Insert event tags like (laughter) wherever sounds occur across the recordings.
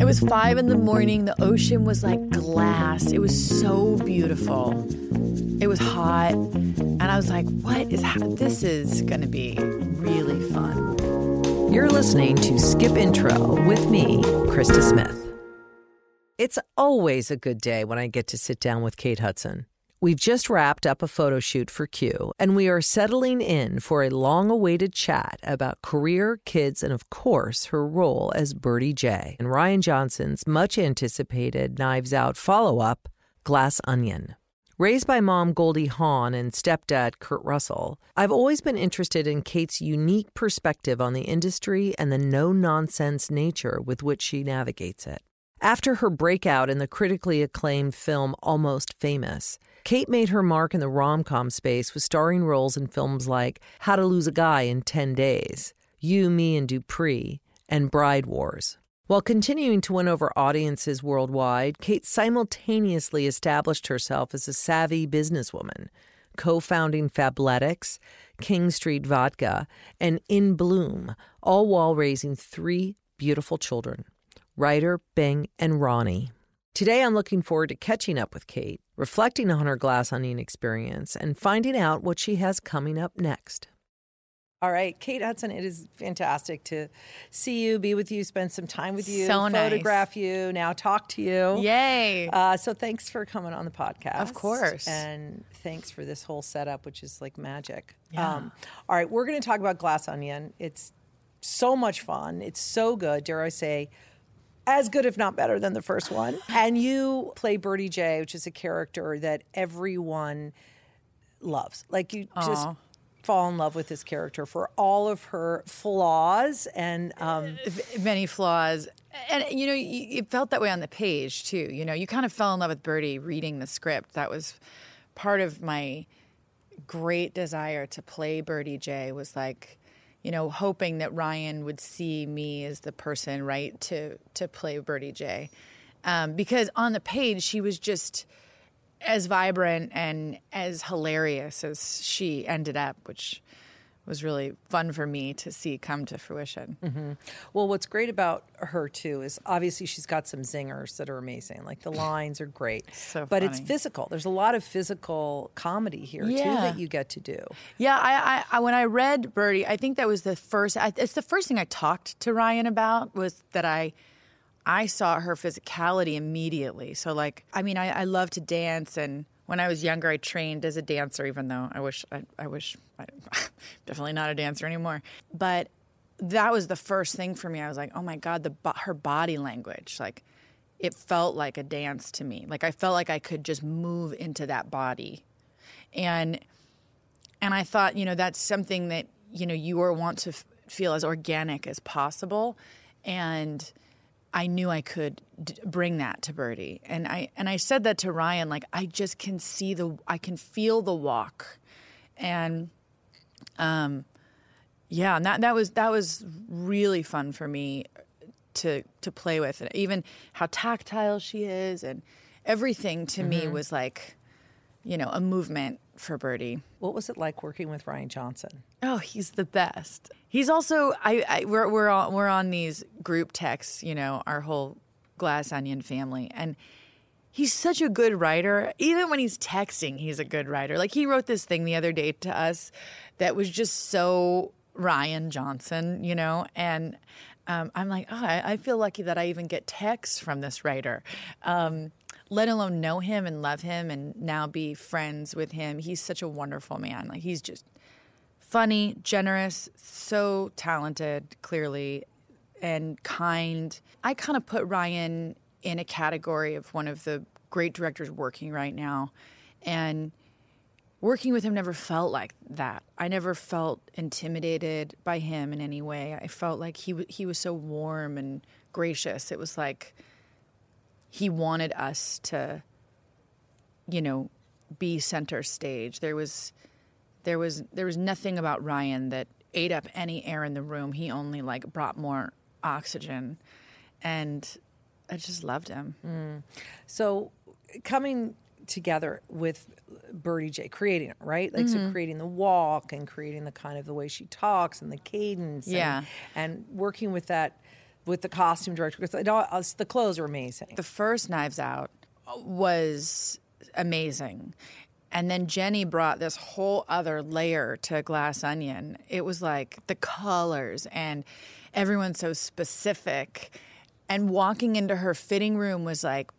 It was five in the morning. The ocean was like glass. It was so beautiful. It was hot. And I was like, what is ha- this is going to be really fun. You're listening to Skip Intro with me, Krista Smith. It's always a good day when I get to sit down with Kate Hudson. We've just wrapped up a photo shoot for Queue, and we are settling in for a long awaited chat about career, kids, and of course, her role as Birdie Jay in Rian Johnson's much anticipated Knives Out follow up, Glass Onion. Raised by mom Goldie Hawn and stepdad Kurt Russell, I've always been interested in Kate's unique perspective on the industry and the no nonsense nature with which she navigates it. After her breakout in the critically acclaimed film Almost Famous, Kate made her mark in the rom com space with starring roles in films like How to Lose a Guy in 10 Days, You, Me, and Dupree, and Bride Wars. While continuing to win over audiences worldwide, Kate simultaneously established herself as a savvy businesswoman, co founding Fabletics, King Street Vodka, and In Bloom, all while raising three beautiful children Ryder, Bing, and Ronnie. Today, I'm looking forward to catching up with Kate, reflecting on her glass onion experience, and finding out what she has coming up next. All right, Kate Hudson, it is fantastic to see you, be with you, spend some time with you, So nice. photograph you, now talk to you. Yay. Uh, so thanks for coming on the podcast. Of course. And thanks for this whole setup, which is like magic. Yeah. Um, all right, we're going to talk about Glass Onion. It's so much fun. It's so good, dare I say, as good, if not better, than the first one. And you play Birdie Jay, which is a character that everyone loves. Like you just fall in love with this character for all of her flaws and um, many flaws. And, you know, you, it felt that way on the page, too. You know, you kind of fell in love with Birdie reading the script. That was part of my great desire to play Birdie Jay was like, you know, hoping that Rian would see me as the person, right, to, to play Birdie Jay. Um, because on the page, she was just as vibrant and as hilarious as she ended up, which was really fun for me to see come to fruition. Mm-hmm. Well, what's great about her too is obviously she's got some zingers that are amazing. Like the (laughs) lines are great, So but it's physical. There's a lot of physical comedy here too that you get to do. Yeah, I, I, I when I read Birdie, I think that was the first. I, it's the first thing I talked to Rian about was that I, I saw her physicality immediately. So like, I mean, I, I love to dance, and when I was younger, I trained as a dancer. Even though I wish, I, I wish, (laughs) Definitely not a dancer anymore. But that was the first thing for me. I was like, oh my god, the her body language, like. It felt like a dance to me. Like I felt like I could just move into that body. And and I thought, you know, that's something that you know you want to f- feel as organic as possible, and I knew I could d- bring that to Birdie, and I and I said that to Rian, like I just can see the, I can feel the walk, and um, yeah, and that that was that was really fun for me to to play with, and even how tactile she is, and everything to me was like, you know, a movement for Birdie. What was it like working with Rian Johnson? Oh, he's the best. He's also I, I we're we're on we're on these group texts, you know, our whole Glass Onion family, and he's such a good writer. Even when he's texting, he's a good writer. Like he wrote this thing the other day to us that was just so Rian Johnson, you know, and um, I'm like, oh, I, I feel lucky that I even get texts from this writer. Um, let alone know him and love him and now be friends with him. He's such a wonderful man. Like he's just funny, generous, so talented, clearly, and kind. I kind of put Rian in a category of one of the great directors working right now. And working with him never felt like that. I never felt intimidated by him in any way. I felt like he he was so warm and gracious. It was like he wanted us to you know be center stage. There was there was there was nothing about Rian that ate up any air in the room. He only like brought more oxygen and I just loved him. Mm. So, coming together with Birdie Jay, creating it, right? Like Mm-hmm. so, creating the walk and creating the kind of the way she talks and the cadence, Yeah. and, working with that with the costume director because it all, the clothes are amazing. the first Knives Out was amazing. And then Jenny brought this whole other layer to Glass Onion. It was like the colors and everyone's so specific. And walking into her fitting room was like,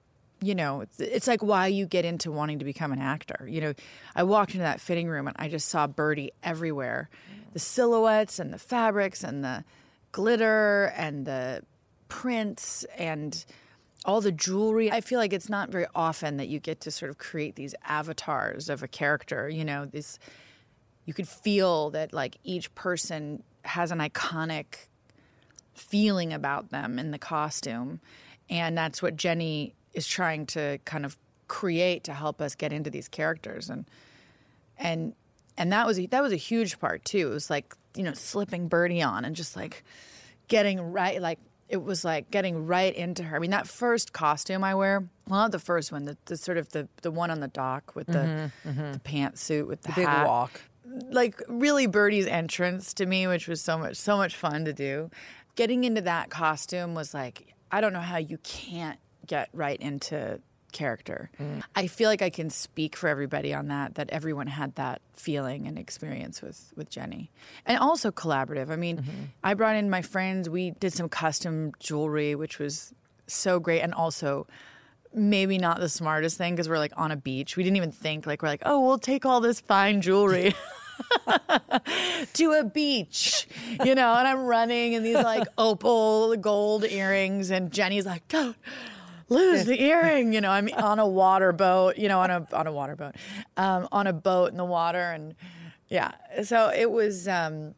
you know, it's, like why you get into wanting to become an actor. You know, I walked into that fitting room and I just saw Birdie everywhere. The silhouettes and the fabrics and the glitter and the prints and all the jewelry. I feel like it's not very often that you get to sort of create these avatars of a character. You know, this you could feel that like each person has an iconic feeling about them in the costume, and that's what Jenny is trying to kind of create to help us get into these characters and and and that was that was a huge part too. It was like you know slipping Birdie on and just like getting right like it was like getting right into her. I mean that first costume I wear, well not the first one, the, the sort of the the one on the dock with the mm-hmm, mm-hmm. the pantsuit with the, Big hat. walk. Like really Birdie's entrance to me, which was so much so much fun to do. Getting into that costume was like I don't know how you can't get right into character. Mm. I feel like I can speak for everybody on that that everyone had that feeling and experience with with Jenny. And also collaborative. I mean, mm-hmm. I brought in my friends, we did some custom jewelry which was so great and also maybe not the smartest thing because we're like on a beach. We didn't even think like we're like, "Oh, we'll take all this fine jewelry." (laughs) to a beach, you know, and I'm running in these like (laughs) opal gold earrings, and Jenny's like, "Don't lose the earring," you know. I'm on a (laughs) water boat, you know, on a on a water boat, um, on a boat in the water, and yeah. So it was um,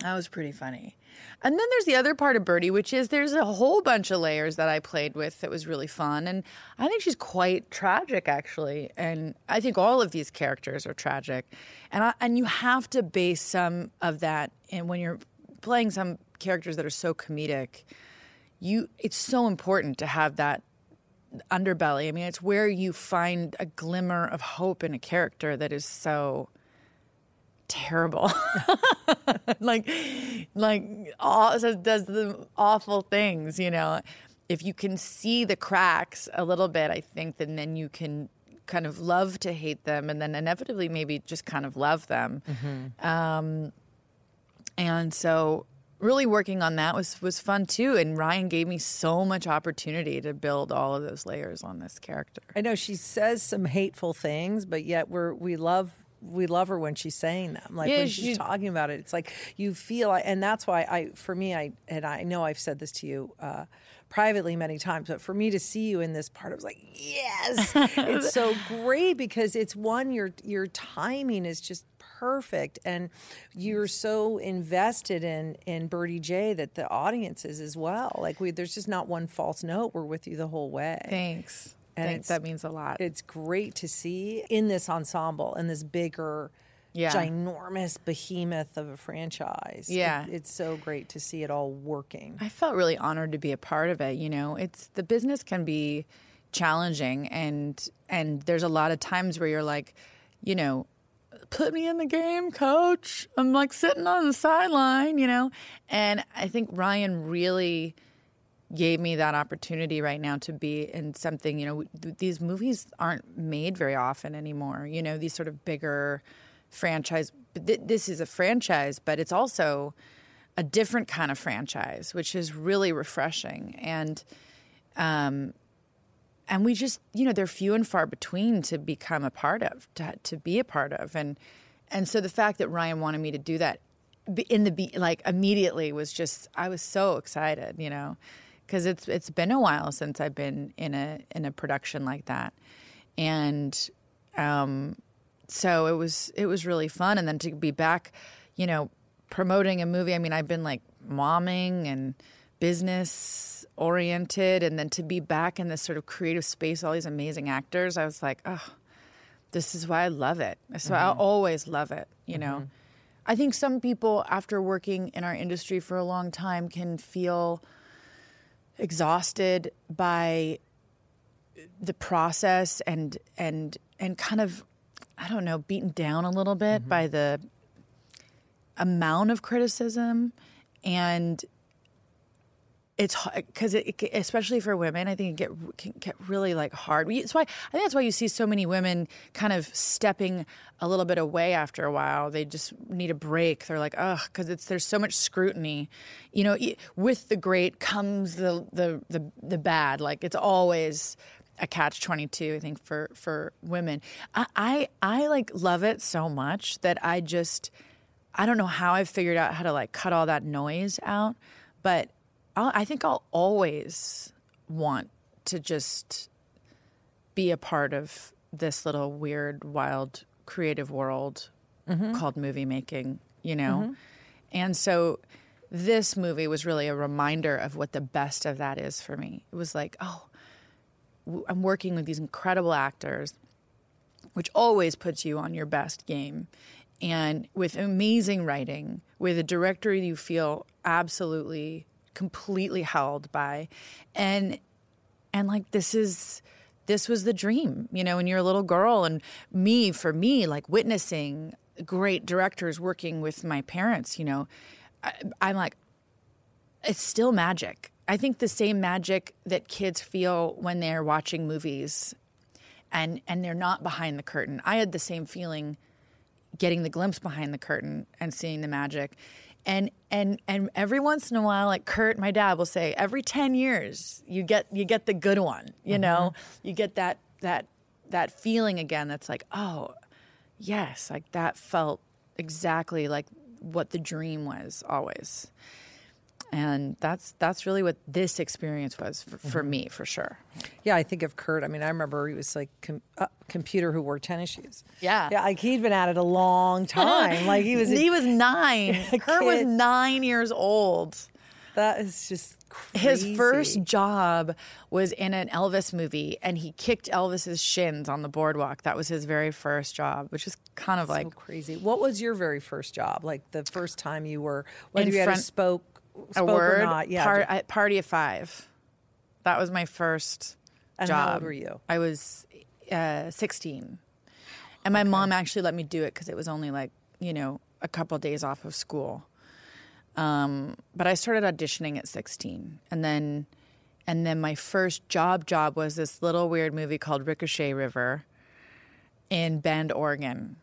that was pretty funny. And then there's the other part of Birdie, which is there's a whole bunch of layers that I played with that was really fun. And I think she's quite tragic, actually. And I think all of these characters are tragic. And, I, and you have to base some of that in when you're playing some characters that are so comedic. You, it's so important to have that underbelly. I mean, it's where you find a glimmer of hope in a character that is so terrible. (laughs) like, like all, does the awful things, you know. If you can see the cracks a little bit, I think, then then you can kind of love to hate them, and then inevitably maybe just kind of love them. Um, and so, really working on that was was fun too. And Rian gave me so much opportunity to build all of those layers on this character. I know she says some hateful things, but yet we're we love we love her when she's saying them. Like Yeah, when she's she- talking about it, it's like you feel, and that's why I, for me, I and I know I've said this to you uh, privately many times, but for me to see you in this part, I was like, yes, (laughs) it's so great because it's one your your timing is just perfect and you're so invested in in Birdie Jay that the audience is as well. Like we, there's just not one false note. We're with you the whole way. Thanks. And Thanks. That means a lot. It's great to see in this ensemble in this bigger, Yeah. ginormous behemoth of a franchise. It- Yeah. it's so great to see it all working. I felt really honored to be a part of it. You know, it's the business can be challenging, and and there's a lot of times where you're like, you know, put me in the game, coach. I'm like sitting on the sideline, you know, and I think Rian really gave me that opportunity right now to be in something you know th- these movies aren't made very often anymore you know these sort of bigger franchise this is a franchise but it's also a different kind of franchise which is really refreshing and um and we just you know they're few and far between to become a part of to, to be a part of. And and so the fact that Rian wanted me to do that in the be like immediately was just I was so excited you know because it's it's been a while since I've been in a in a production like that. And um so it was it was really fun. And then to be back you know promoting a movie i mean i've been like momming and business oriented and then to be back in this sort of creative space all these amazing actors i was like oh this is why i love it. So i'll always love it you know? I think some people after working in our industry for a long time can feel exhausted by the process and and and kind of I don't know beaten down a little bit mm-hmm. by the amount of criticism and it's because it, it, especially for women, I think it get can get really like hard. That's why I think that's why you see so many women kind of stepping a little bit away after a while. They just need a break. They're like, ugh, because it's there's so much scrutiny. You know, with the great comes the the the, the bad. Like it's always a catch 22 i think for for women I, I i like love it so much that i just i don't know how i've figured out how to like cut all that noise out but I'll, I think I'll always want to just be a part of this little weird, wild, creative world mm-hmm. called movie making, you know? Mm-hmm. And so this movie was really a reminder of what the best of that is for me. It was like, oh, I'm working with these incredible actors, which always puts you on your best game. And with amazing writing, with a director you feel absolutely completely held by. And and like this is this was the dream you know when you're a little girl. And me for me like witnessing great directors working with my parents you know I, i'm like it's still magic. I think the same magic that kids feel when they're watching movies and and they're not behind the curtain. I had the same feeling getting the glimpse behind the curtain and seeing the magic and and and every once in a while like kurt my dad will say every 10 years you get you get the good one you mm-hmm. know you get that that that feeling again that's like oh yes like that felt exactly like what the dream was always and that's that's really what this experience was for, for mm-hmm. me for sure. Yeah i think of kurt. I mean i remember he was like com- uh, computer who wore tennis shoes. Yeah. Yeah like he'd been at it a long (laughs) time. Like he was he was nine. (laughs) kurt was nine years old. That is just crazy. his first job was in an elvis movie and he kicked elvis's shins on the boardwalk. That was his very first job which is kind of so like crazy. What was your very first job? Like the first time you were when you front, had spoke a word. Yeah, Par- I, party of five. That was my first and job. How old were you? I was uh, 16, and my okay. mom actually let me do it because it was only like you know a couple days off of school. Um, but I started auditioning at 16, and then and then my first job job was this little weird movie called Ricochet River in Bend, Oregon,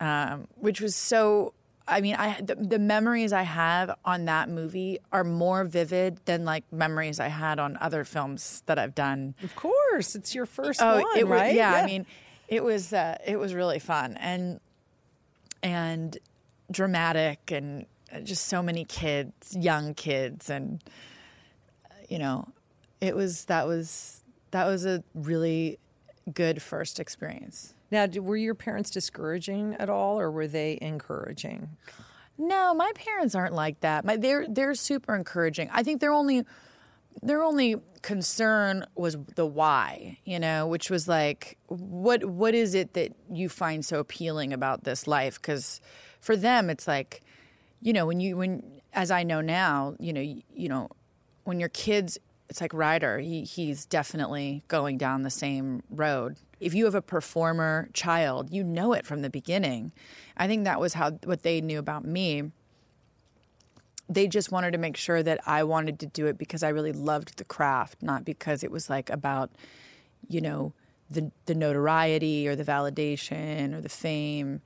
um, which was so I mean, I the, the, memories I have on that movie are more vivid than like memories I had on other films that I've done. Of course, it's your first oh, one, it, right? Yeah, yeah, I mean, it was uh, it was really fun and and dramatic and just so many kids, young kids, and you know, it was that was that was a really good first experience. Now, were your parents discouraging at all, or were they encouraging? No, my parents aren't like that. My, they're they're super encouraging. I think their only their only concern was the why, you know, which was like, what what is it that you find so appealing about this life? Because for them, it's like, you know, when you when as I know now, you know, you, you know, when your kids, it's like Ryder. He, he's definitely going down the same road if you have a performer child, you know it from the beginning. I think that was how what they knew about me. They just wanted to make sure that I wanted to do it because I really loved the craft, not because it was like about, you know, the the notoriety or the validation or the fame.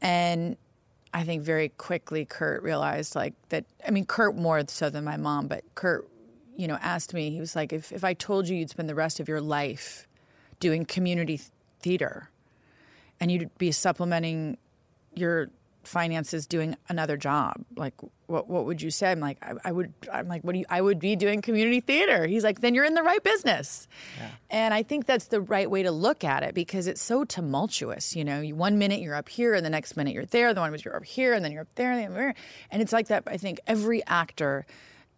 And I think very quickly Kurt realized like that I mean Kurt more so than my mom, but Kurt, you know, asked me, he was like, if if I told you you'd spend the rest of your life doing community theater. And you'd be supplementing your finances doing another job. Like what what would you say? I'm like i, I would i'm like what do you i would be doing community theater. He's like then you're in the right business. Yeah. and i think that's the right way to look at it because it's so tumultuous you know? You, one minute you're up here and the next minute you're there the one minute you're up here and then you're up there and, there, and it's like that i think every actor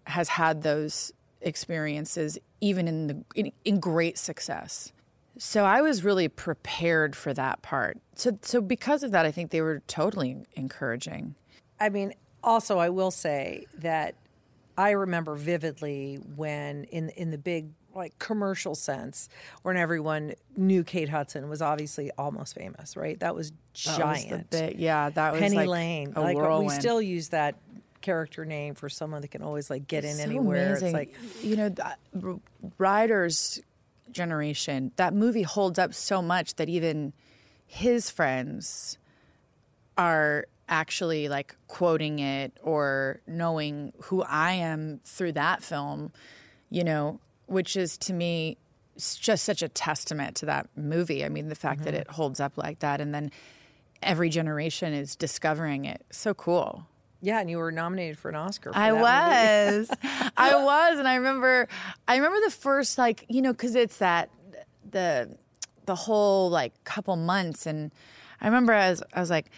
has had those experiences even in the in, in great success so I was really prepared for that part. So so because of that, I think they were totally encouraging. I mean, also I will say that I remember vividly when in in the big like commercial sense, when everyone knew Kate Hudson was obviously almost famous, right? That was That was giant. the bit- yeah, that was Penny like Lane. a like we still use that character name for someone that can always like get in so anywhere. amazing. It's like you know, that, R- Ryder's generation. That movie holds up so much that even his friends are actually like quoting it or knowing who I am through that film. You know, which is to me just such a testament to that movie. I mean, the fact Mm-hmm. that it holds up like that, and then every generation is discovering it. So cool. Yeah, and you were nominated for an Oscar. For I was. (laughs) I was, and I remember. I remember the first like you know because it's that the the whole like couple months, and I remember as I was like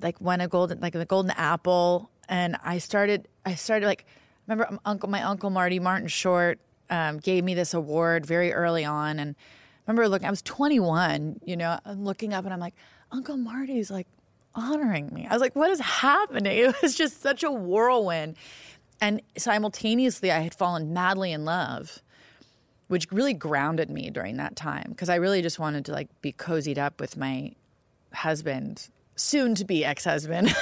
like when a golden like the golden apple, and I started I started like remember um, uncle my uncle Marty Martin Short um, gave me this award very early on, and I remember looking. I was 21, you know, I'm looking up, and I'm like Uncle Marty's like honoring me. I was like, what is happening? (laughs) It was just such a whirlwind. And simultaneously, I had fallen madly in love, which really grounded me during that time because I really just wanted to like be cozied up with my husband, soon to be ex husband.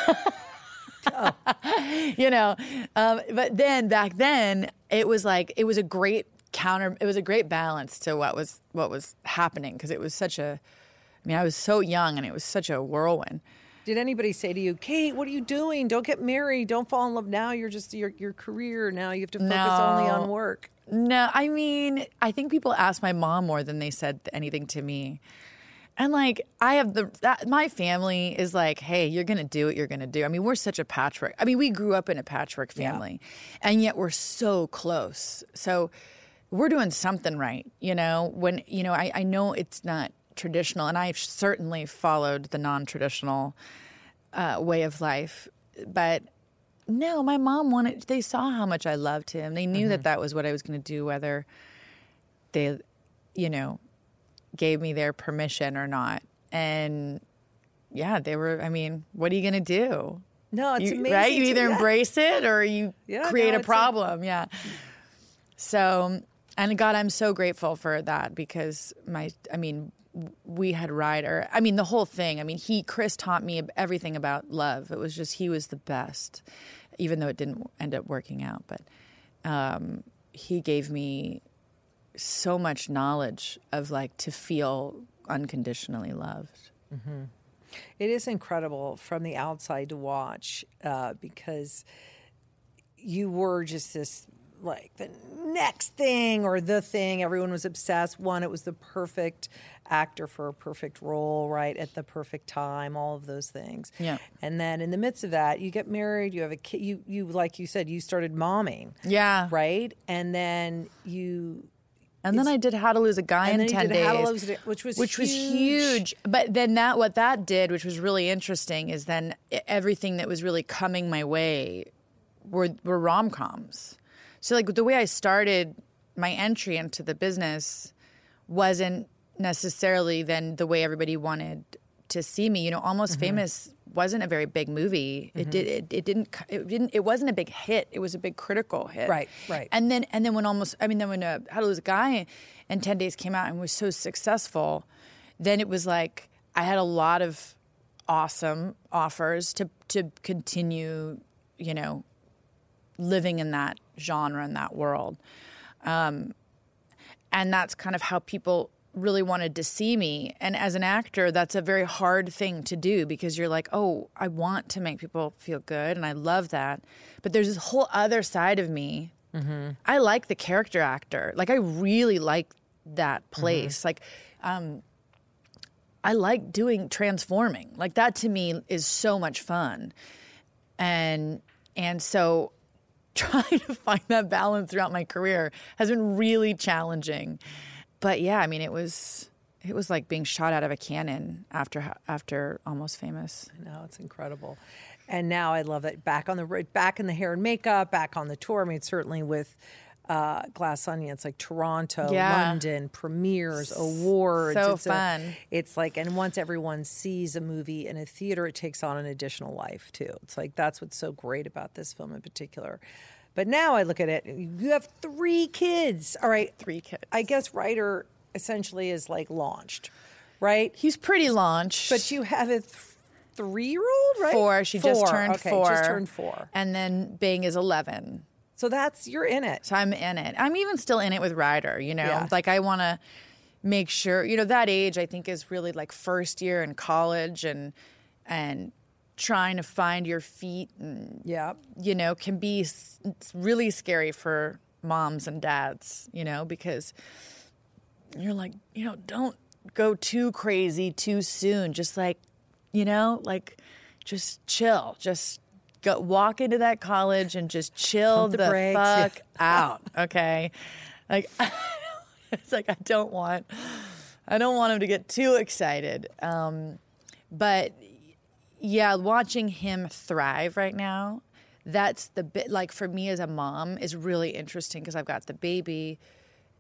(laughs) you know, um, but then back then, it was like, it was a great counter, it was a great balance to what was, what was happening because it was such a, I mean, I was so young and it was such a whirlwind. Did anybody say to you, Kate, what are you doing? Don't get married. Don't fall in love now. You're just your your career now. You have to focus only on work. No, I mean, I think people ask my mom more than they said anything to me. And like, I have the that, my family is like, hey, you're gonna do what you're gonna do. I mean, we're such a patchwork. I mean, we grew up in a patchwork family, and yet we're so close. So we're doing something right, you know. When you know, I, I know it's not traditional, and I've certainly followed the non-traditional uh, way of life, but no, my mom wanted. They saw how much I loved him. They knew that that was what I was going to do, whether they, you know, gave me their permission or not. And yeah, they were. I mean, what are you going to do? No, it's You- amazing. right? You either yeah. embrace it or you Yeah, create no, a it's a- problem. yeah. So, and God, I'm so grateful for that because my, I mean, we had Ryder. I mean, the whole thing. I mean, he, Chris taught me everything about love. It was just, he was the best, even though it didn't end up working out. But um, he gave me so much knowledge of like to feel unconditionally loved. It is incredible from the outside to watch uh, because you were just this like the next thing or the thing. Everyone was obsessed. One, it was the perfect actor for a perfect role, right? At the perfect time, all of those things. Yeah. And then in the midst of that, you get married, you have a kid, you, you like you said, you started momming, Yeah. right? And then you And then I did How to Lose a Guy And in then 10 did days. How to Lose a- which was which was huge. huge. But then that what that did, which was really interesting, is then everything that was really coming my way were were rom coms. So like the way I started my entry into the business wasn't necessarily then the way everybody wanted to see me. You know, Almost Mm-hmm. Famous wasn't a very big movie. It did it, it didn't it didn't it wasn't a big hit. It was a big critical hit. Right, right. And then and then when almost I mean then when uh, How to Lose a Guy in Ten Days came out and was so successful, then it was like I had a lot of awesome offers to to continue, you know, living in that genre in that world. Um, and that's kind of how people really wanted to see me. And as an actor, that's a very hard thing to do because you're like, oh, I want to make people feel good and I love that. But there's this whole other side of me. I like the character actor. Like, I really like that place. Like, um, I like doing transforming. Like, that to me is so much fun. And, and so trying to find that balance throughout my career has been really challenging. But yeah, I mean, it was it was like being shot out of a cannon after after Almost Famous. No, it's incredible. And now I love it. Back on the back in the hair and makeup, back on the tour. I mean, certainly with uh, Glass Onion, it's like Toronto, Yeah. London, premieres, awards. so it's a- fun. it's like, and once everyone sees a movie in a theater, it takes on an additional life too. It's like that's what's so great about this film in particular. But now I look at it, you have three kids. All right. Three kids. I guess Ryder essentially is like launched, right? He's pretty launched. But you have a th- three year old, right? four. She just turned okay, four. Just turned four. And then Bing is 11. So that's, you're in it. So I'm in it. I'm even still in it with Ryder, you know? Yeah. Like I want to make sure, you know, that age I think is really like first year in college and and trying to find your feet and Yeah. you know, can be it's really scary for moms and dads, you know, because you're like, you know, don't go too crazy too soon. Just like, you know, like just chill. Just go walk into that college and just chill Pump the the, brakes. fuck (laughs) out. Okay. Like (laughs) it's like I don't want I don't want him to get too excited. Um, but yeah, watching him thrive right now, that's the bit like for me as a mom is really interesting because I've got the baby,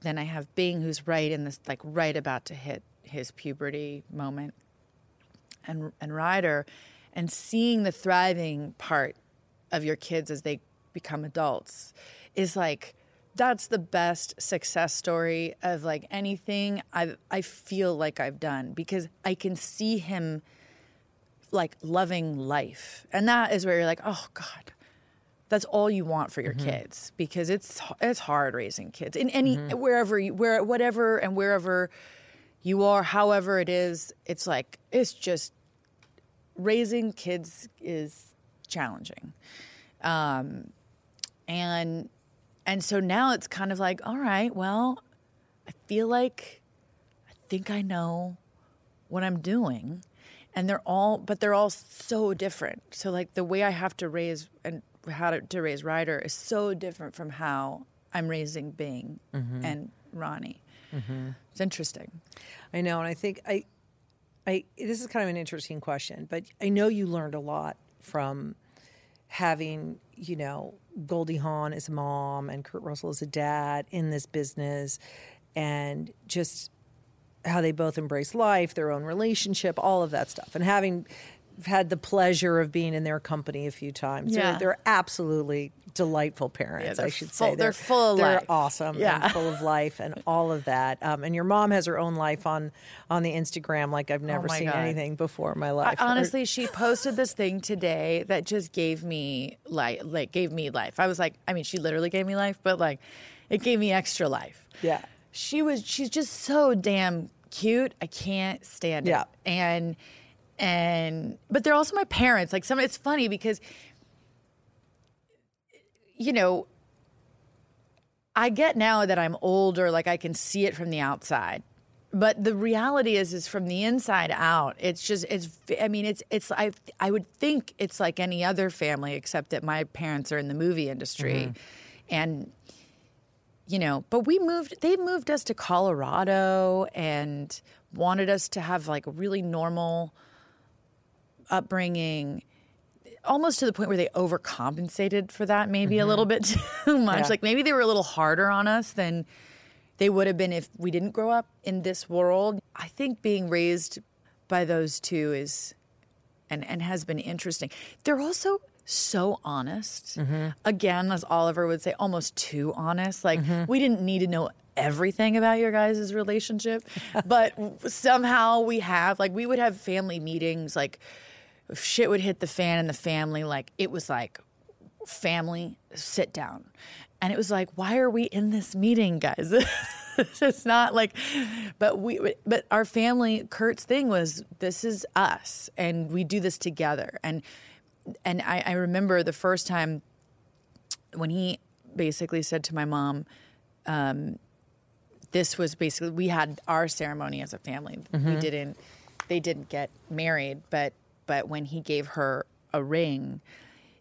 then I have Bing who's right in this like right about to hit his puberty moment, and and Ryder, and seeing the thriving part of your kids as they become adults is like that's the best success story of like anything I I feel like I've done because I can see him like loving life. And that is where you're like, "Oh god. That's all you want for your mm-hmm. kids because it's it's hard raising kids in any mm-hmm. wherever you where whatever and wherever you are, however it is, it's like it's just raising kids is challenging. Um, and and so now it's kind of like, all right, well, I feel like I think I know what I'm doing. And they're all but they're all so different. So like the way I have to raise and how to, to raise Ryder is so different from how I'm raising Bing and Ronnie. It's interesting. I know, and I think I, I this is kind of an interesting question, but I know you learned a lot from having you know Goldie Hawn as a mom and Kurt Russell as a dad in this business, and just how they both embrace life, their own relationship, all of that stuff, and having had the pleasure of being in their company a few times. Yeah. They're, they're absolutely delightful parents, they're I should full- say. they're full of they're life. awesome Yeah. and full of life and (laughs) all of that. Um, and your mom has her own life on on the Instagram like I've never Oh seen God. anything before in my I, life. honestly, she posted this thing today that just gave me like like gave me life. I was like, I mean, she literally gave me life, but like, it gave me extra life. Yeah. she was. She's just so damn cute. I can't stand Yeah. it. And and but they're also my parents. Like some, it's funny because you know. I get now that I'm older, like I can see it from the outside. But the reality is, is from the inside out. It's just, it's. I mean, it's, it's. I, I would think it's like any other family, except that my parents are in the movie industry, mm-hmm. and you know. But we moved. They moved us to Colorado and wanted us to have like really normal upbringing almost to the point where they overcompensated for that maybe a mm-hmm. little bit (laughs) too much. Yeah. like maybe they were a little harder on us than they would have been if we didn't grow up in this world. I think being raised by those two is and and has been interesting. They're also so honest. Mm-hmm. Again as oliver would say almost too honest. Like mm-hmm. we didn't need to know everything about your guys' relationship but somehow we have. Like we would have family meetings like if shit would hit the fan in the family, like it was like family sit down. And it was like, why are we in this meeting, guys? (laughs) it's not like, but we, but our family, Kurt's thing was, this is us, and we do this together. And and I, I remember the first time when he basically said to my mom, um, this was basically we had our ceremony as a family. We didn't they didn't get married, but but when he gave her a ring,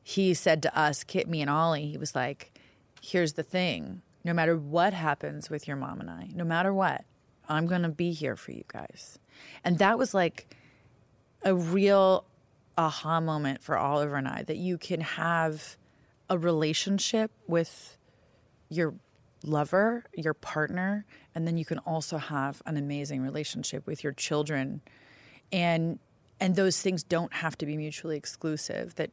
he said to us, Kit, me and Ollie, he was like, Here's the thing. No matter what happens with your mom and I, no matter what, I'm gonna be here for you guys. And that was like a real aha moment for Oliver and I that you can have a relationship with your lover, your partner, and then you can also have an amazing relationship with your children. And and those things don't have to be mutually exclusive, that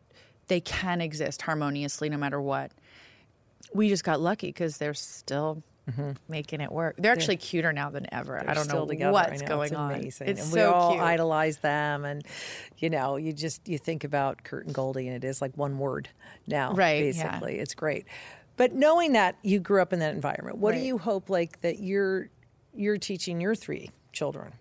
they can exist harmoniously no matter what. we just got lucky because they're still making it work. They're actually cuter now than ever. I Mm-hmm. Don't know what's know. going it's on. Amazing. It's and so we all cute. idolize them, and you know, you just you think about Kurt and Goldie, and it is like one word now, Right, yeah. Basically, it's great. But knowing that you grew up in that environment, what do you hope like that you're you're teaching your three children?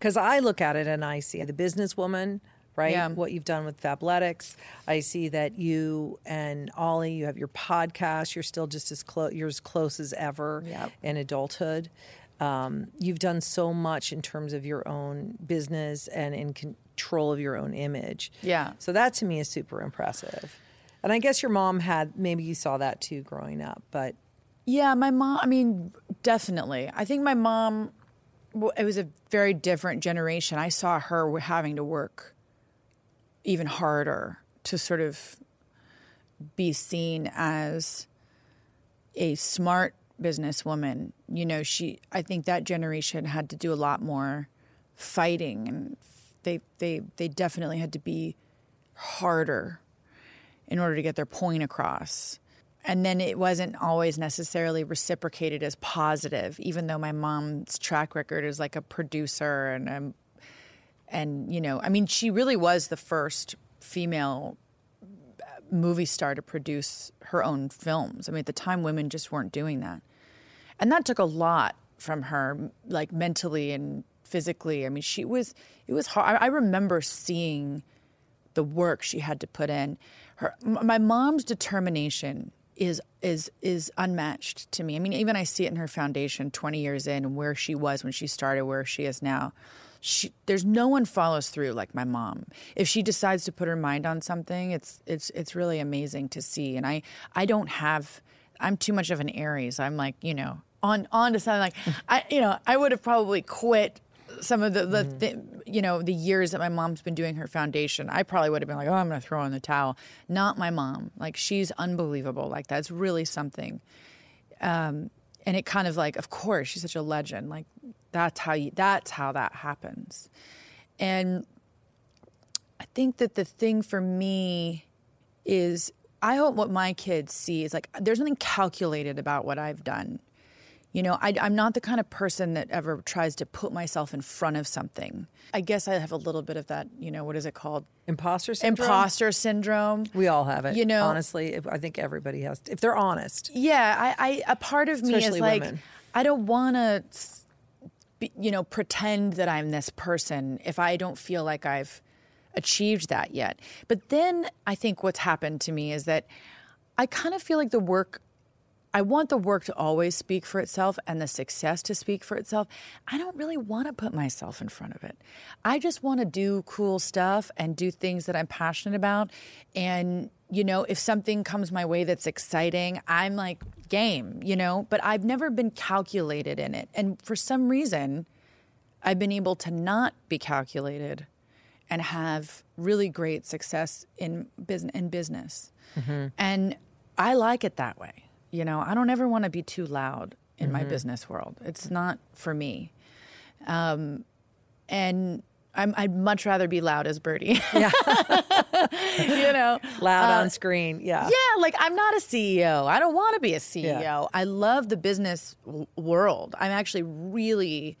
Because I look at it and I see the businesswoman. Right, Yeah. what you've done with Fabletics. I see that you and Ollie, you have your podcast. You're still just as close. You're as close as ever Yep. in adulthood. Um, you've done so much in terms of your own business and in control of your own image. Yeah. So that to me is super impressive. And I guess your mom had maybe you saw that too growing up, but Yeah, my mom, I mean, definitely. I think my mom, well, it was a very different generation. I saw her having to work even harder to sort of be seen as a smart businesswoman. You know, she, I think that generation had to do a lot more fighting and they, they, they definitely had to be harder in order to get their point across. And then it wasn't always necessarily reciprocated as positive, even though my mom's track record is like a producer and um, and you know, I mean, she really was the first female uh, movie star to produce her own films. I mean, at the time, women just weren't doing that, and that took a lot from her, like mentally and physically. I mean, she was it was hard. I I remember seeing the work she had to put in. Her, my mom's determination is is is unmatched to me. I mean, even I see it in her foundation, twenty years in, and where she was when she started, where she is now. She, there's no one follows through like my mom. If she decides to put her mind on something, it's it's it's really amazing to see. And I I don't have. I'm too much of an Aries. I'm like you know on on to something like I you know I would have probably quit some of the, the, thi- you know the years that my mom's been doing her foundation i probably would have been like oh i'm going to throw in the towel. Not my mom. Like she's unbelievable. Like that's really something. Um, and it kind of like of course she's such a legend. Like that's how you that's how that happens. And i think that the thing for me is i hope what my kids see is like there's nothing calculated about what i've done you know, I, I'm not the kind of person that ever tries to put myself in front of something. I guess I have a little bit of that, you know, what is it called? imposter syndrome. Imposter syndrome. We all have it. You know- honestly, if, I think everybody has. If they're honest, Yeah, I, I a part of me Especially is like, women. I don't want to, you know, pretend that I'm this person if I don't feel like I've achieved that yet. But then I think what's happened to me is that I kind of feel like the work I want the work to always speak for itself and the success to speak for itself. I don't really want to put myself in front of it. I just want to do cool stuff and do things that I'm passionate about. And, you know, if something comes my way that's exciting, I'm like, game, you know, but I've never been calculated in it. And for some reason, I've been able to not be calculated and have really great success in business in business. Mm-hmm. And I like it that way. You know, I don't ever want to be too loud in my business world. It's not for me. Um, and I'm, I'd much rather be loud as Birdie. (laughs) Yeah. you know, loud Uh, on screen. Yeah. yeah, like I'm not a CEO. I don't want to be a CEO. Yeah. I love the business w- world. I'm actually really,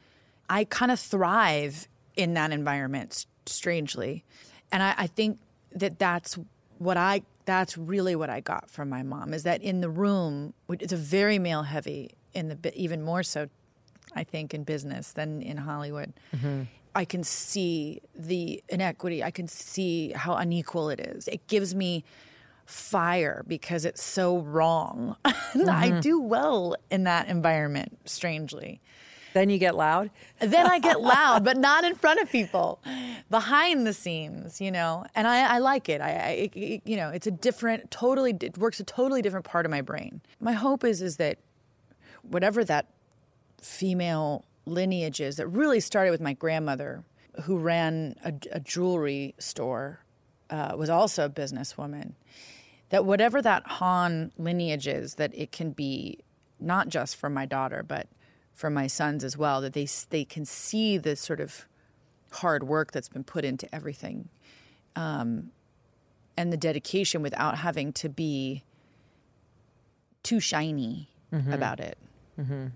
I kind of thrive in that environment, strangely. And I, I think that that's what I, that's really what I got from my mom is that in the room, it's a very male heavy, in the, even more so, I think, in business than in Hollywood. Mm-hmm. I can see the inequity. I can see how unequal it is. It gives me fire because it's so wrong. (laughs) I mm-hmm. do well in that environment, strangely. Then you get loud. Then I get (laughs) loud, but not in front of people, behind the scenes, you know. And I, I like it. I, I it, you know, it's a different, totally, it works a totally different part of my brain. My hope is, is that whatever that female lineage is that really started with my grandmother, who ran a, a jewelry store, uh, was also a businesswoman. That whatever that Hawn lineage is, that it can be not just for my daughter, but for my sons as well. That they they can see the sort of hard work that's been put into everything, um, and the dedication without having to be too shiny mm-hmm. about it. Mm-hmm.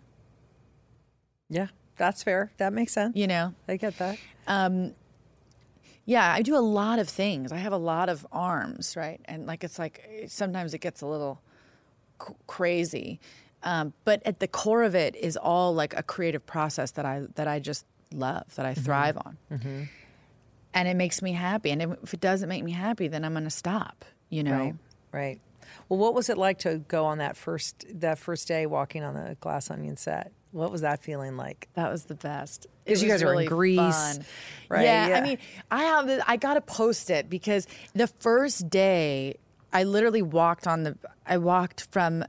Yeah, that's fair. That makes sense. You know? I get that. Um, yeah, I do a lot of things. I have a lot of arms, right? And like it's like sometimes it gets a little c- crazy, um, but at the core of it is all like a creative process that I that I just love, that I thrive on, and it makes me happy. And if it doesn't make me happy, then I'm going to stop. You know, Right. Right. Well, what was it like to go on that first that first day walking on the glass onion set? What was that feeling like? That was the best. Because you guys were in Greece, fun. right? Yeah, Yeah. I mean, I have the, I got to post it because the first day I literally walked on the I walked from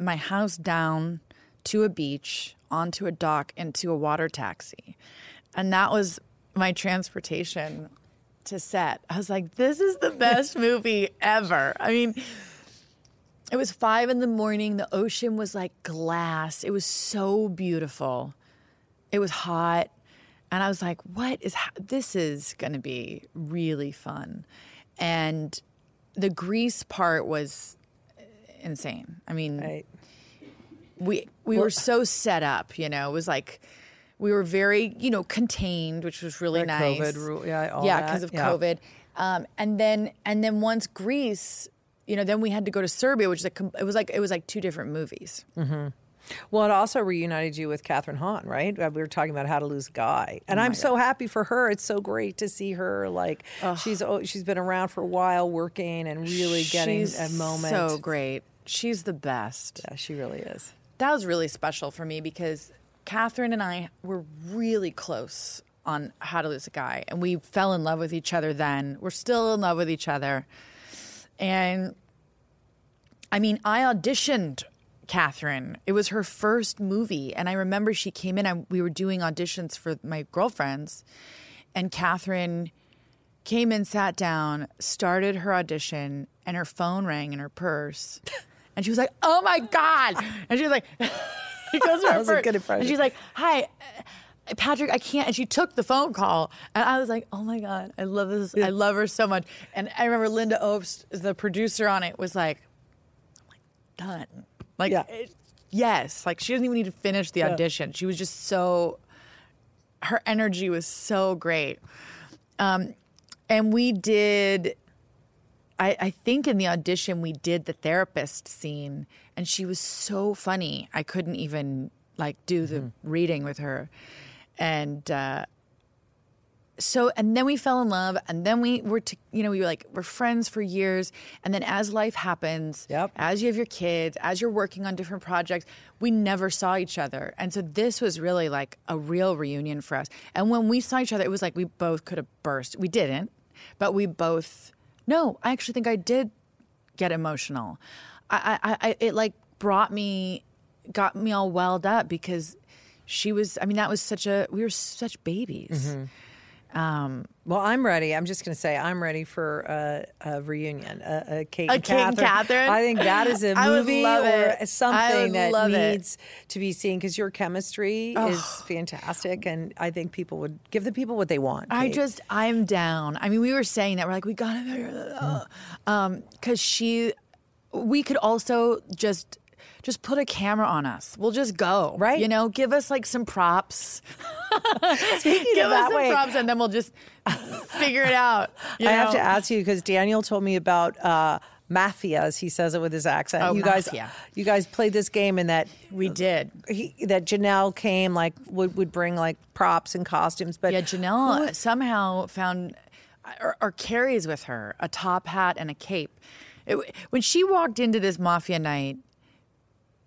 my house down to a beach onto a dock into a water taxi. And that was my transportation to set. I was like, this is the best (laughs) movie ever. I mean, it was five in the morning. The ocean was like glass. It was so beautiful. It was hot. And I was like, what is ha- this is going to be really fun. And the Greece part was insane. I mean, Right. we we were so set up, you know. It was like we were very, you know, contained, which was really nice. COVID rule- yeah, all yeah, because of yeah. COVID. Um, and then and then once Greece, you know, then we had to go to Serbia, which is a, it was like it was like two different movies. Well, it also reunited you with Kathryn Hahn, right? Uh, We were talking about how to lose guy, Oh and I'm so happy for her. It's so great to see her. Like she's oh, she's been around for a while, working and really getting She's a moment. So great. She's the best. Yeah, she really is. that was really special for me because Kathryn and I were really close on How to Lose a Guy, and we fell in love with each other then. We're still in love with each other. And I mean, I auditioned Kathryn. It was her first movie. And I remember she came in and we were doing auditions for my girlfriends. And Kathryn came in, sat down, started her audition, and her phone rang in her purse. (laughs) And she was like, "Oh my god!" And she was like, (laughs) "She goes her was a good impression. and she's like, "Hi, uh, Patrick, I can't." And she took the phone call, and I was like, "Oh my god, I love this! I love her so much." And I remember Lynda Obst, the producer on it, was like, "Oh my done." Like, Yeah. it- yes, like she doesn't even need to finish the audition. She was just so, her energy was so great. Um, and we did, I, I think in the audition, we did the therapist scene, and she was so funny. I couldn't even like do the reading with her. And, uh, so and then we fell in love and then we were to, you know we were like we're friends for years and then as life happens Yep. as you have your kids as you're working on different projects we never saw each other and so this was really like a real reunion for us and when we saw each other it was like we both could have burst we didn't but we both no i actually think i did get emotional. I i, I it like brought me got me all welled up because she was i mean that was such a we were such babies mm-hmm. Well, I'm ready. I'm just going to say I'm ready for a, a reunion, a, a Kate, A and Kate and Kathryn? I think that is a (laughs) movie love or it. Something that love it. needs to be seen because your chemistry is fantastic, and I think people would give the people what they want. I just I'm down. I mean, we were saying that we're like we gotta, um, because she, we could also just just put a camera on us. We'll just go, Right. You know, give us like some props. (laughs) Speaking (laughs) give of us that some way, props, and then we'll just figure it out. you I have to ask you because Daniel told me about uh, mafia, as he says it with his accent. Oh, you guys, mafia. you guys played this game, and that We did. he, that Janelle came like would would bring like props and costumes, but Yeah, Janelle somehow found or, or carries with her a top hat and a cape. It, when she walked into this mafia night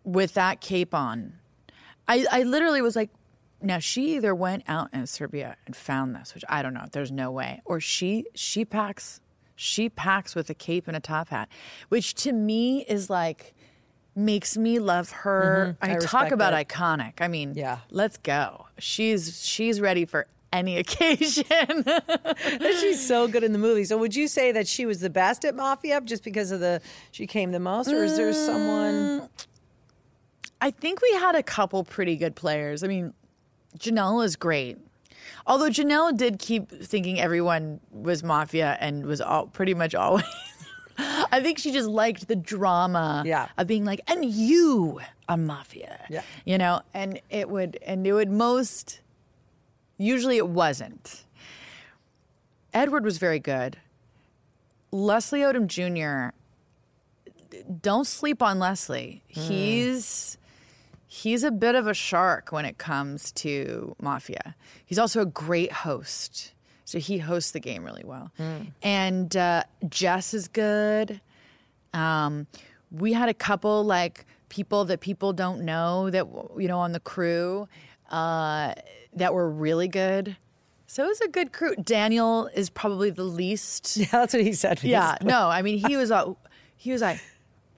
with that cape on, I, I literally was like, now she either went out in Serbia and found this, which I don't know, there's no way, or she she packs she packs with a cape and a top hat, which to me is like makes me love her. Mm-hmm. I, I talk about that. iconic. I mean, Yeah. let's go. She's she's ready for any (laughs) occasion. She's so good in the movie. So would you say that she was the best at Mafia just because of the she came the most, or is there someone? Mm, I think we had a couple pretty good players. I mean, Janelle is great. Although Janelle did keep thinking everyone was mafia and was all pretty much always. (laughs) I think she just liked the drama Yeah. of being like, and you are mafia. Yeah. You know, and it would, and it would most, usually it wasn't. Edward was very good. Leslie Odom Jr., don't sleep on Leslie. Hmm. He's he's a bit of a shark when it comes to mafia. He's also a great host. So he hosts the game really well. And uh, Jess is good. Um, we had a couple like people that people don't know that you know on the crew uh, that were really good. So it was a good crew. Daniel is probably the least. Yeah, (laughs) that's what he said. Yeah, (laughs) no, I mean he was uh, he was like,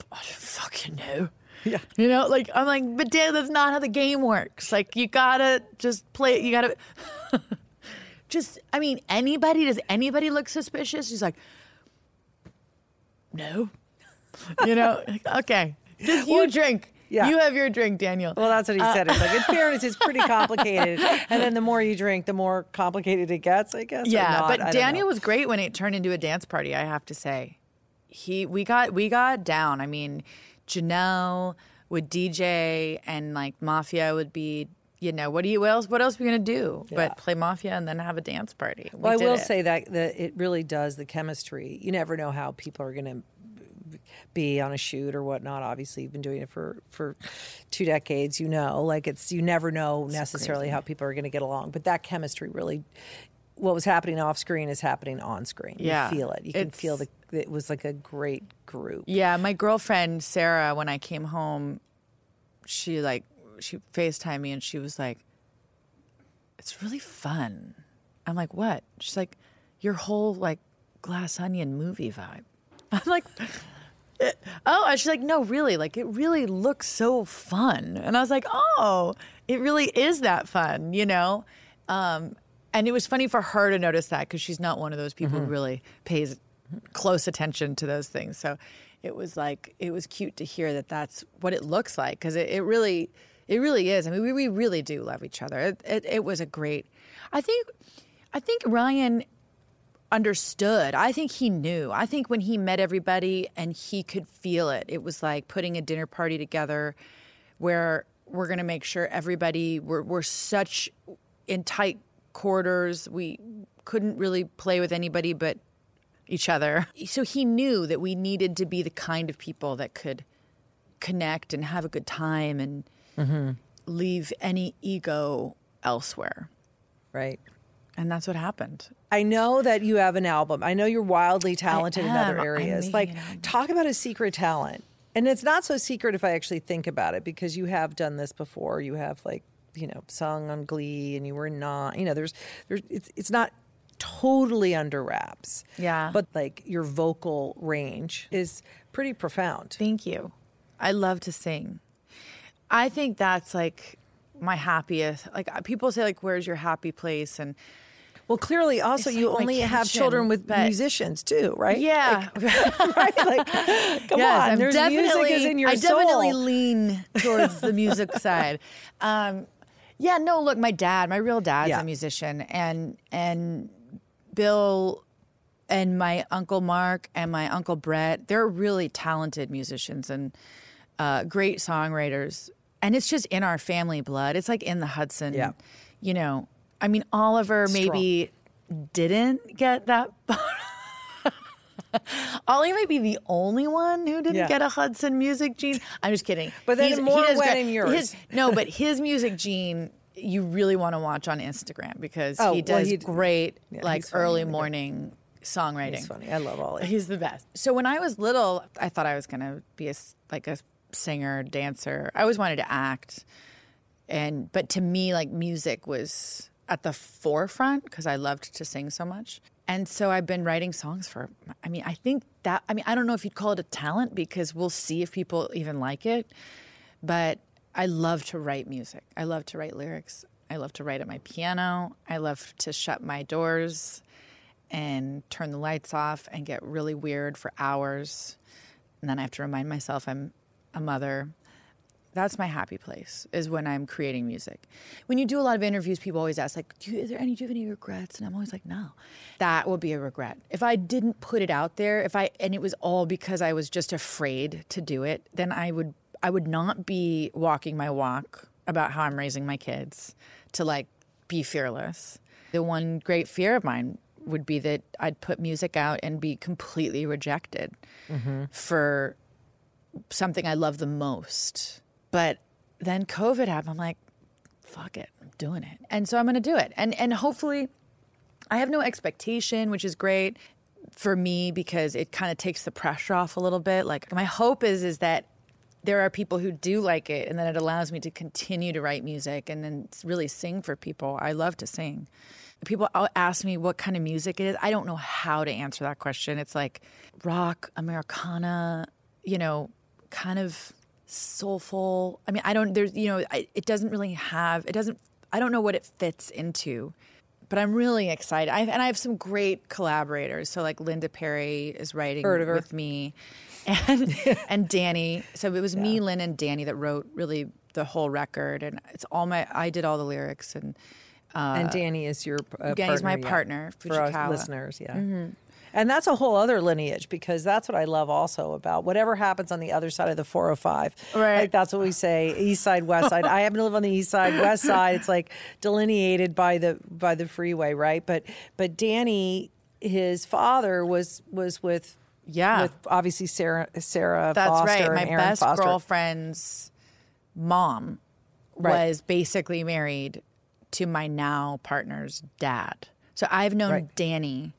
I don't fucking know. Yeah. You know, like I'm like, but Dan, that's not how the game works. Like you gotta just play. You gotta (laughs) just. I mean, anybody does anybody look suspicious? He's like, no. (laughs) You know, okay, just you drink. yeah. you have your drink, Daniel. Well, that's what he uh, said. It's like, in (laughs) fairness, it's pretty complicated. And then the more you drink, the more complicated it gets, I guess. Yeah, not. I but don't Daniel was great when it turned into a dance party. I have to say, he we got we got down. I mean, Janelle would DJ and like Mafia would be. You know what do you what else what else are we gonna do Yeah. but play Mafia and then have a dance party? We Well, I will it. say that, that it really does the chemistry. You never know how people are to be on a shoot or whatnot. Obviously, you've been doing it for for two decades. You know, like it's you never know necessarily how people are going to get along. But that chemistry really, what was happening off screen is happening on screen. Yeah. you feel it. You can It's- feel the. It was like a great group. Yeah, my girlfriend Sarah, when I came home, she like she FaceTimed me and she was like, "It's really fun." I'm like, "What?" She's like, "Your whole like glass onion movie vibe." (laughs) I'm like, "Eh, "Oh," and she's like, "No, really, like it really looks so fun." And I was like, "Oh, it really is that fun," you know. Um, and it was funny for her to notice that because she's not one of those people who mm-hmm. really pays close attention to those things. So it was like it was cute to hear that that's what it looks like because it, it really it really is. I mean, we, we really do love each other. It, it, it was a great. I think I think Rian understood. I think he knew. I think when he met everybody and he could feel it, it was like putting a dinner party together where we're going to make sure everybody we're, we're such in tight quarters. We couldn't really play with anybody but each other. So he knew that we needed to be the kind of people that could connect and have a good time and mm-hmm. leave any ego elsewhere. Right. And that's what happened. I know that you have an album. I know you're wildly talented in other am. I'm areas. Like, talk about a secret talent. And it's not so secret if I actually think about it because you have done this before. You have like, you know, sung on Glee and you were not, you know, there's, there's, it's, it's not totally under wraps. Yeah. But like your vocal range is pretty profound. Thank you. I love to sing. I think that's like my happiest. Like people say, like, "Where's your happy place?" And Well, clearly, also, It's you like only have children with but- musicians too, right? yeah, (laughs) right? Like, come yes, on, I'm there's definitely. music is in your I soul. definitely lean towards the music (laughs) side. Um, yeah, no, look, my dad, my real dad's Yeah. a musician, and and Bill and my uncle Mark and my uncle Brett, they're really talented musicians and uh, great songwriters. And it's just in our family blood. It's like in the Hudson. Yeah. You know, I mean, Oliver maybe didn't get that. (laughs) (laughs) Ollie might be the only one who didn't Yeah. get a Hudson music gene. I'm just kidding. (laughs) But then He's- more he does in yours. His- no, (laughs) but his music gene you really want to watch on Instagram because Oh, he well, does he- great yeah, like he's funny. early morning songwriting. It's funny. I love Ollie. He's the best. So when I was little, I thought I was going to be a like a singer, dancer. I always wanted to act. And but to me like music was at the forefront because I loved to sing so much. And so I've been writing songs for I mean, I think that I mean, I don't know if you'd call it a talent because we'll see if people even like it. But I love to write music. I love to write lyrics. I love to write at my piano. I love to shut my doors and turn the lights off and get really weird for hours. And then I have to remind myself I'm a mother. That's my happy place is when I'm creating music. When you do a lot of interviews, people always ask like, "Do you, is there any do you have any regrets?" And I'm always like, "No." That will be a regret. If I didn't put it out there, if I and it was all because I was just afraid to do it, then I would I would not be walking my walk about how I'm raising my kids to like be fearless. The one great fear of mine would be that I'd put music out and be completely rejected mm-hmm. for something I love the most. But then COVID happened. I'm like, fuck it, I'm doing it. And so I'm going to do it. And and hopefully I have no expectation, which is great for me because it kind of takes the pressure off a little bit. Like my hope is is that there are people who do like it and then it allows me to continue to write music and then really sing for people. I love to sing. People ask me what kind of music it is. I don't know how to answer that question. It's like rock, Americana, you know, kind of soulful. I mean, I don't, there's, you know, I, it doesn't really have, it doesn't, I don't know what it fits into, but I'm really excited. I, and I have some great collaborators. So, like Linda Perry is writing with me, and (laughs) and Danny. So it was me, Lynn, and Danny that wrote really the whole record, and it's all my. I did all the lyrics, and and Danny is your uh, Danny's my partner, yeah, partner, for our Fujikawa. listeners. Yeah. And that's a whole other lineage because that's what I love also about whatever happens on the other side of the 405. Right. Like that's what we say, east side, west side. I happen to live on the east side, west side. It's like delineated by the by the freeway, right? But but Danny, his father was was with Yeah. with obviously Sarah Sarah That's Foster right. and My Erin best Foster. girlfriend's mom Right. was basically married to my now partner's dad. So I've known Right. Danny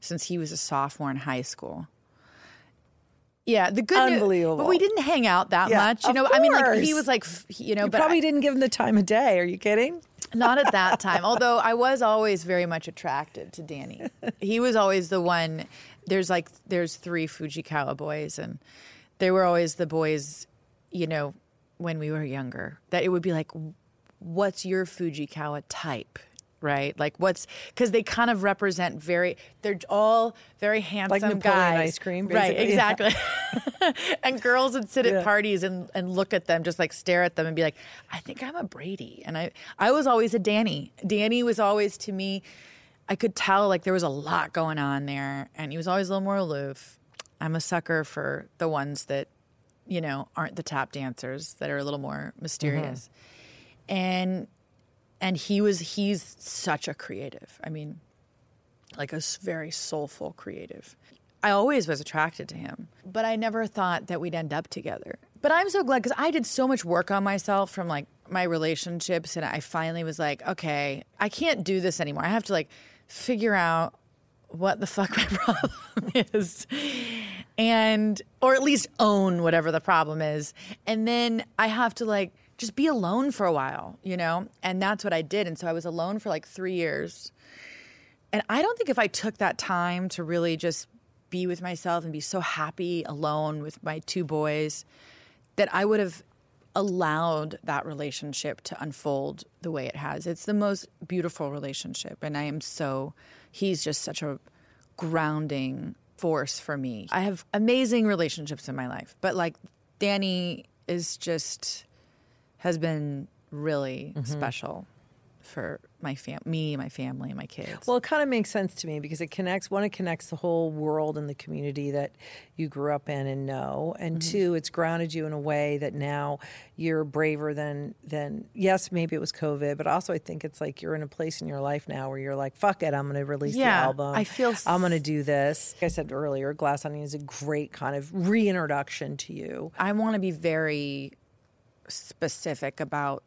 since he was a sophomore in high school. Yeah, the good news- but we didn't hang out that Yeah, much. You know, I mean, like he was like, you know, You but probably I- didn't give him the time of day. Are you kidding? not at that (laughs) time. Although I was always very much attracted to Danny. He was always the one. There's like there's three Fujikawa boys, and they were always the boys. You know, when we were younger, that it would be like, "What's your Fujikawa type?" Right? Like what's because they kind of represent very. They're all very handsome Neapolitan guys. ice cream, right? basically. Yeah. Exactly. (laughs) and girls would sit Yeah. at parties and, and look at them, just like stare at them and be like, I think I'm a Brady. And I, I was always a Danny. Danny was always to me, I could tell like there was a lot going on there. And he was always a little more aloof. I'm a sucker for the ones that, you know, aren't the tap dancers that are a little more mm-hmm. mysterious. And and he was he's such a creative. I mean, like a very soulful creative. I always was attracted to him, but I never thought that we'd end up together. But I'm so glad because I did so much work on myself from like my relationships, and I finally was like, okay, I can't do this anymore. I have to like figure out what the fuck my (laughs) problem is and or at least own whatever the problem is and then i have to like just be alone for a while you know? And that's what i did. And so i was alone for like three years. And i don't think if i took that time to really just be with myself and be so happy alone with my two boys that i would have allowed that relationship to unfold the way it has. It's the most beautiful relationship and i am so he's just such a grounding force for me. I have amazing relationships in my life, but like Danny is just has been really mm-hmm. special for my fam, me, my family, my kids. Well, it kind of makes sense to me because it connects. One, it connects the whole world and the community that you grew up in and know, and mm-hmm. two, it's grounded you in a way that now you're braver than than. Yes, maybe it was COVID, but also I think it's like you're in a place in your life now where you're like, "Fuck it, I'm going to release Yeah, the album. I feel s- I'm going to do this." Like I said earlier, Glass Onion is a great kind of reintroduction to you. I want to be very specific about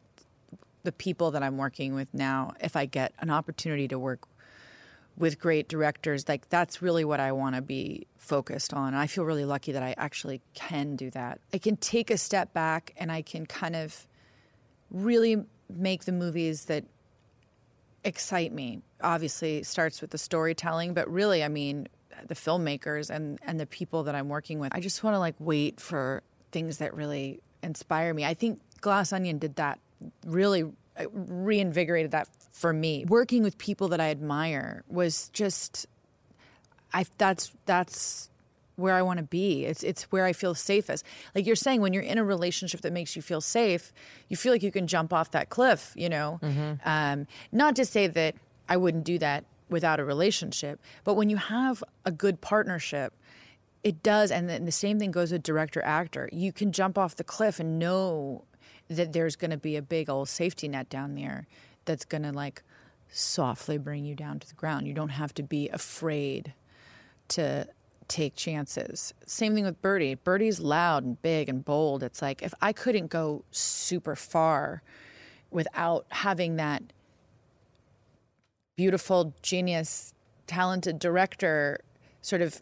the people that I'm working with now. If I get an opportunity to work with great directors, like that's really what I want to be focused on. I feel really lucky that I actually can do that. I can take a step back and I can kind of really make the movies that excite me. Obviously, starts with the storytelling, but really, I mean, the filmmakers and and the people that I'm working with. I just want to like wait for things that really inspire me. I think Glass Onion did that really uh, reinvigorated that for me. Working with people that I admire was just I that's that's where I want to be. It's it's where I feel safest. Like you're saying, when you're in a relationship that makes you feel safe, you feel like you can jump off that cliff. You know, um, not to say that I wouldn't do that without a relationship, but when you have a good partnership, it does. And then the same thing goes with director actor. You can jump off the cliff and know that there's going to be a big old safety net down there that's going to like softly bring you down to the ground. You don't have to be afraid to take chances. Same thing with Birdie. Birdie's loud and big and bold. It's like if I couldn't go super far without having that beautiful, genius, talented director sort of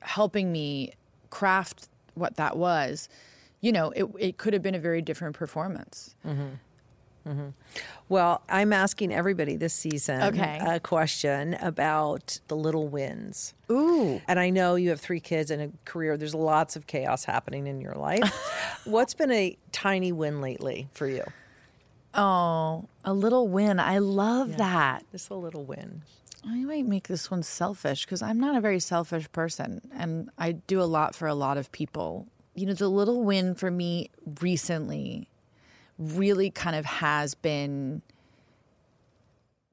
helping me craft what that was, you know, it, it could have been a very different performance. Mm-hmm. Mm-hmm. Well, I'm asking everybody this season Okay. a question about the little wins. Ooh. And I know you have three kids and a career. There's lots of chaos happening in your life. (laughs) What's been a tiny win lately for you? Oh, a little win. I love that. Just a little win. I might make this one selfish because I'm not a very selfish person and I do a lot for a lot of people. You know, the little win for me recently really kind of has been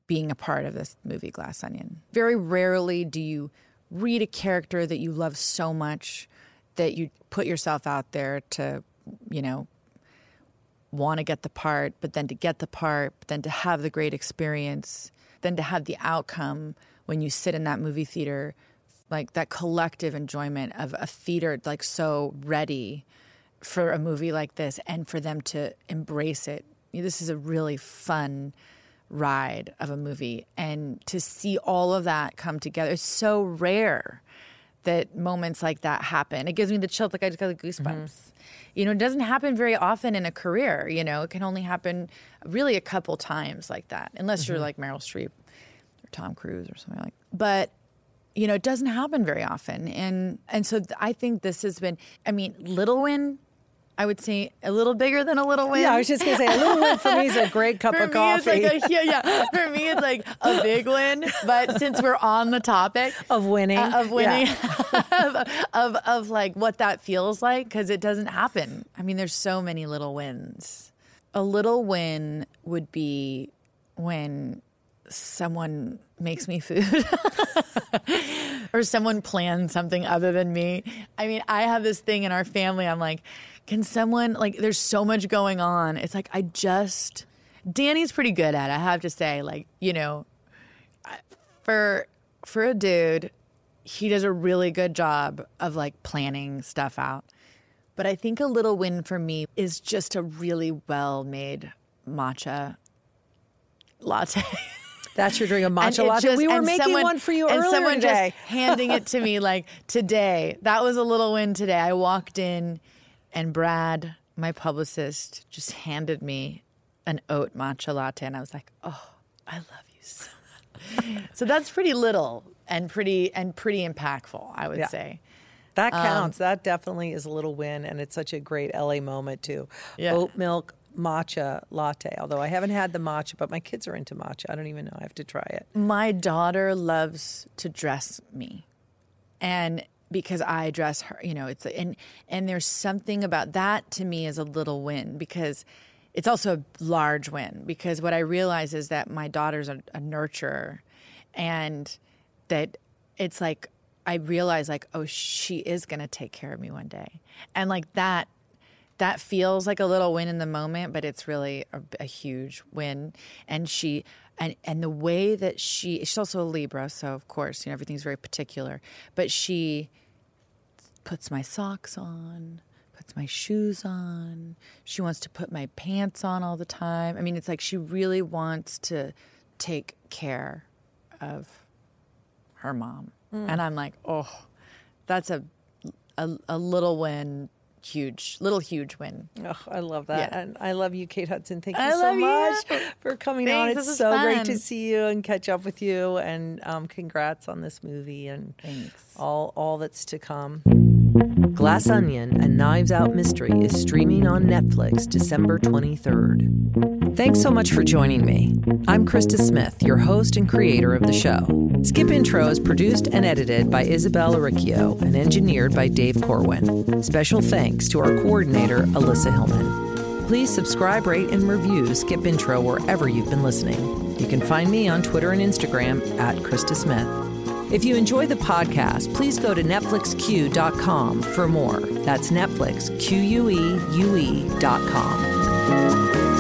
being a part of this movie, Glass Onion. Very rarely do you read a character that you love so much that you put yourself out there to, you know, want to get the part, but then to get the part, but then to have the great experience, then to have the outcome when you sit in that movie theater, like that collective enjoyment of a theater like so ready for a movie like this and for them to embrace it. This is a really fun ride of a movie and to see all of that come together is so rare that moments like that happen. It gives me the chills, like I just got the goosebumps. Mm-hmm. You know, it doesn't happen very often in a career. You know, it can only happen really a couple times like that, unless you're mm-hmm. like Meryl Streep or Tom Cruise or something like. But you know, it doesn't happen very often, and and so I think this has been. I mean, little win. I would say a little bigger than a little win. Yeah, I was just to say, a little win for me is a great (laughs) cup For of me, coffee. it's like a, (laughs) yeah, yeah. For me, it's like a big win. But since we're on the topic (laughs) Of winning. uh, of winning, Yeah. of, of of like what that feels like, because it doesn't happen. I mean, there's so many little wins. A little win would be when someone makes me food or someone plans something other than me. I mean, I have this thing in our family. I'm like, can someone like? There's so much going on. It's like I just. Danny's pretty good at it. I have to say, like you know, for for a dude, he does a really good job of like planning stuff out. But I think a little win for me is just a really well made matcha latte. (laughs) That's your drink, a (laughs) matcha latte. just- we were and making someone- one for you and earlier someone today. just handing it to me (laughs) like today. That was a little win today. I walked in, and Brad, my publicist, just handed me an oat matcha latte, and I was like, "Oh, I love you so." much." so that's pretty little and pretty and pretty impactful, I would Yeah. say. That Um, counts. that definitely is a little win, and it's such a great LA moment too. Yeah. Oat milk matcha latte. Although I haven't had the matcha, but my kids are into matcha. I don't even know. I have to try it. My daughter loves to dress me. And because I dress her, you know, it's and and there's something about that to me is a little win because it's also a large win because what I realize is that my daughter's a, a nurturer and that it's like I realize like oh she is going to take care of me one day. And like that that feels like a little win in the moment, but it's really a, a huge win. And she and and the way that she she's also a Libra, so of course you know everything's very particular. But she puts my socks on, puts my shoes on. She wants to put my pants on all the time. I mean, it's like she really wants to take care of her mom, mm. and I'm like, oh, that's a a, a little win. Huge, little huge win. Oh, I love that. Yeah. And I love you, Kate Hudson. Thank you I so much you. for coming Thanks, on. It's so great to see you and catch up with you. And um, congrats on this movie and Thanks. all all that's to come. Glass Onion, a Knives Out mystery is streaming on Netflix December 23rd. Thanks so much for joining me. I'm Krista Smith, your host and creator of the show. Skip Intro is produced and edited by Isabel Riccio and engineered by Dave Corwin. Special thanks to our coordinator, Alyssa Hillman. Please subscribe, rate, and review Skip Intro wherever you've been listening. You can find me on Twitter and Instagram at Krista Smith. If you enjoy the podcast, please go to NetflixQueue.com for more. That's Netflix, U E.com.